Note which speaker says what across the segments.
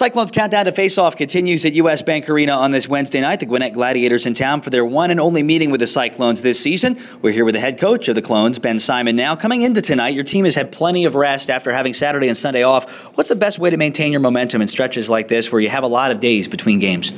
Speaker 1: Cyclones countdown to face-off continues at U.S. Bank Arena on this Wednesday night. The Gwinnett Gladiators in town for their one and only meeting with the Cyclones this season. We're here with the head coach of the Clones, Ben Simon. Now, coming into tonight, your team has had plenty of rest after having Saturday and Sunday off. What's the best way to maintain your momentum in stretches like this, where you have a lot of days between games?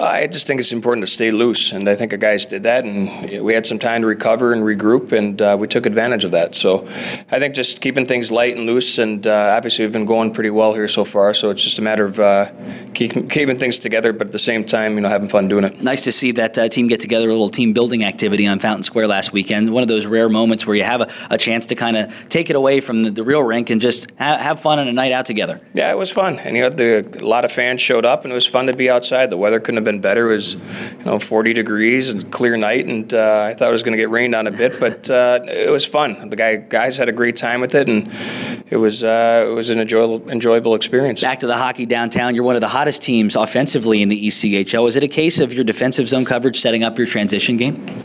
Speaker 2: I just think it's important to stay loose, and I think our guys did that, and we had some time to recover and regroup, and uh, we took advantage of that. So, I think just keeping things light and loose, and uh, obviously we've been going pretty well here so far. So it's just a matter of uh, keeping, keeping things together, but at the same time, you know, having fun doing it.
Speaker 1: Nice to see that uh, team get together, a little team building activity on Fountain Square last weekend. One of those rare moments where you have a, a chance to kind of take it away from the, the real rink and just ha- have fun on a night out together.
Speaker 2: Yeah, it was fun, and you know, the, a lot of fans showed up, and it was fun to be outside. The weather couldn't have been better. It was, you know, 40 degrees and clear night, and uh, I thought it was going to get rained on a bit, but uh, it was fun. The guy, guys had a great time with it, and it was uh, it was an enjoyable enjoyable experience.
Speaker 1: Back to the hockey downtown. You're one of the hottest teams offensively in the ECHL. Is it a case of your defensive zone coverage setting up your transition game?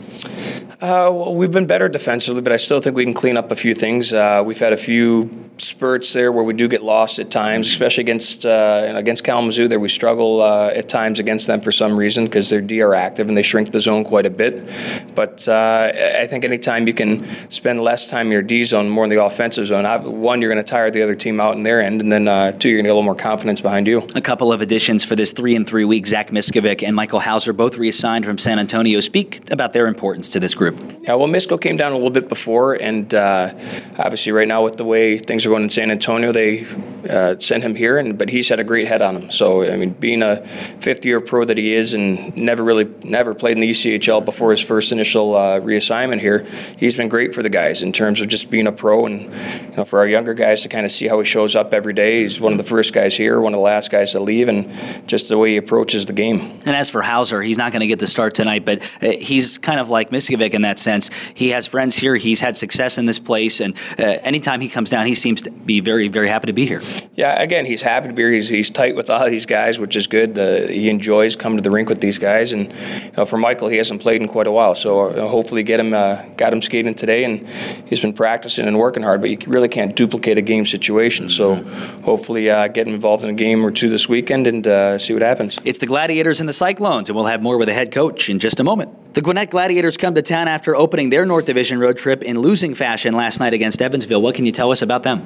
Speaker 2: Uh, well, we've been better defensively, but I still think we can clean up a few things. Uh, we've had a few spurts there where we do get lost at times, especially against uh, against Kalamazoo. There we struggle uh, at times against them for some reason because they're DR active and they shrink the zone quite a bit. But uh, I think anytime you can spend less time in your D zone, more in the offensive zone, one you're going to tire the other team out in their end, and then uh, two you're going to get a little more confidence behind you.
Speaker 1: A couple of additions for this three and three week. Zach Miskovic and Michael Houser both reassigned from San Antonio. Speak about their importance to this group.
Speaker 2: Yeah, well, Misko came down a little bit before, and uh, obviously right now with the way things are going in San Antonio, they uh, sent him here, and but he's had a great head on him. So I mean, being a fifth-year pro that he is, and never really never played in the ECHL before his first initial uh, reassignment here, he's been great for the guys in terms of just being a pro, and you know, for our younger guys to kind of see how he shows up every day. He's one of the first guys here, one of the last guys to leave, and just the way he approaches the game.
Speaker 1: And as for Houser, he's not going to get the start tonight, but uh, he's kind of like Miskovic in that sense. He has friends here. He's had success in this place, and uh, anytime he comes down, he seems to be very, very happy to be here.
Speaker 2: Yeah, again, he's happy to be here. He's, he's tight with all these guys, which is good. The, he enjoys coming to the rink with these guys. And you know, for Michael, he hasn't played in quite a while, so uh, hopefully get him uh, got him skating today. And he's been practicing and working hard, but you really can't duplicate a game situation. So hopefully uh, get him involved in a game or two this weekend and uh, see what happens.
Speaker 1: It's the Gladiators and the Cyclones, and we'll have more with the head coach in just a moment. The Gwinnett Gladiators come to town after opening their North Division road trip in losing fashion last night against Evansville. What can you tell us about them?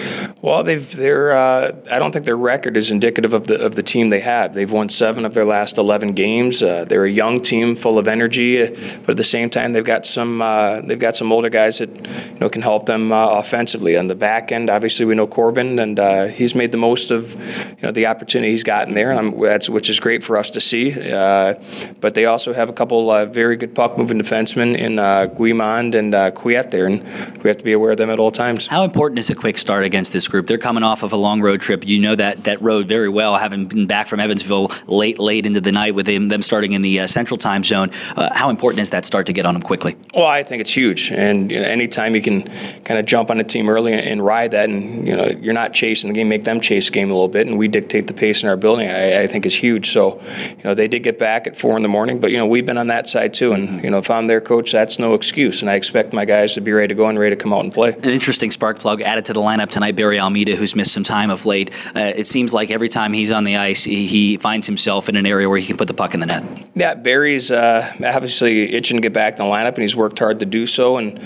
Speaker 2: Well, they've they're uh, I don't think their record is indicative of the of the team they have. They've won seven of their last eleven games. Uh, they're a young team, full of energy, uh, but at the same time, they've got some uh, they've got some older guys that you know can help them uh, offensively. On the back end, obviously, we know Corbin, and uh, he's made the most of you know the opportunity he's gotten there, and that's which is great for us to see. but they also have a couple very good puck moving defensemen in Guimond and uh, Quiet there, and we have to be aware of them at all times.
Speaker 1: How important is a quick start against this group? They're coming off of a long road trip. You know that that road very well, having been back from Evansville late, late into the night with them, them starting in the uh, Central Time Zone. Uh, how important is that start to get on them quickly?
Speaker 2: Well, I think it's huge, and you know, anytime you can kind of jump on a team early and, and, ride that, and you know you're not chasing the game, make them chase the game a little bit, and we dictate the pace in our building. I, I think is huge. So, you know, they did get back at four in the morning, but you know we've been on that side too, and you know if I'm their coach, that's no excuse, and I expect my guys to be ready to go and ready to come out and play.
Speaker 1: An interesting spark plug added to the lineup tonight, Barry Almeida, who's missed some time of late. Uh, it seems like every time he's on the ice, he, he, finds himself in an area where he can put the puck in the net.
Speaker 2: Yeah, Barry's uh, obviously itching to get back in the lineup, and he's worked hard to do so, and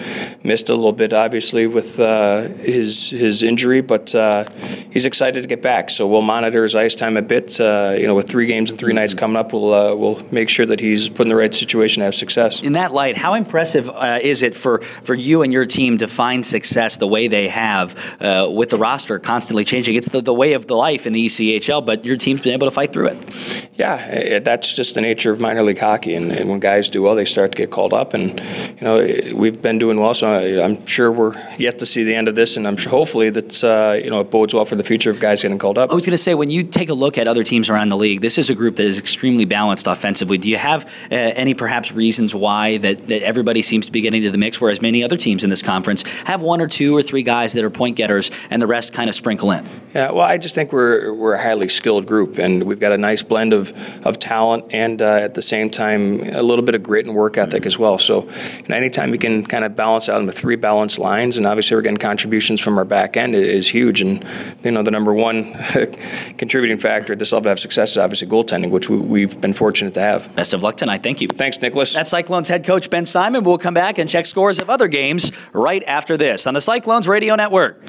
Speaker 2: missed a little bit obviously with uh, his his injury, but uh, he's excited to get back. So we'll monitor his ice time a bit. Uh, you know, with three games and 3 nights coming up, we'll uh, we'll make sure that he's put in the right situation to have success.
Speaker 1: In that light, how impressive is it for for you and your team to find success the way they have with the roster constantly changing? It's the, the way of the life in the ECHL, but your team's been able to fight through it.
Speaker 2: Yeah, it, that's just the nature of minor league hockey. And, and, when guys do well, they start to get called up. And, you know, we've been doing well. So I, am sure we're yet to see the end of this. And I'm sure hopefully that's, uh, you know, it bodes well for the future of guys getting called up.
Speaker 1: I was going to say, when you take a look at other teams around the league, this is a group that is extremely balanced offensively. Do you have uh, any perhaps reasons why that, that everybody seems to be getting to the mix, whereas many other teams in this conference have one or two or three guys that are point getters and the rest kind of sprinkle in?
Speaker 2: Yeah, well, I just think we're, we're a highly skilled group, and we've got a nice blend of of, of talent and uh, at the same time a little bit of grit and work ethic as well. So, you know, anytime you can kind of balance out in the three balanced lines, and obviously we're getting contributions from our back end is huge. And you know, the number one contributing factor at this level to have success is obviously goaltending, which we, have been fortunate to have.
Speaker 1: Best of luck tonight. Thank you.
Speaker 2: Thanks, Nicholas.
Speaker 1: That's Cyclones head coach Ben Simon. We'll come back and check scores of other games right after this on the Cyclones Radio Network.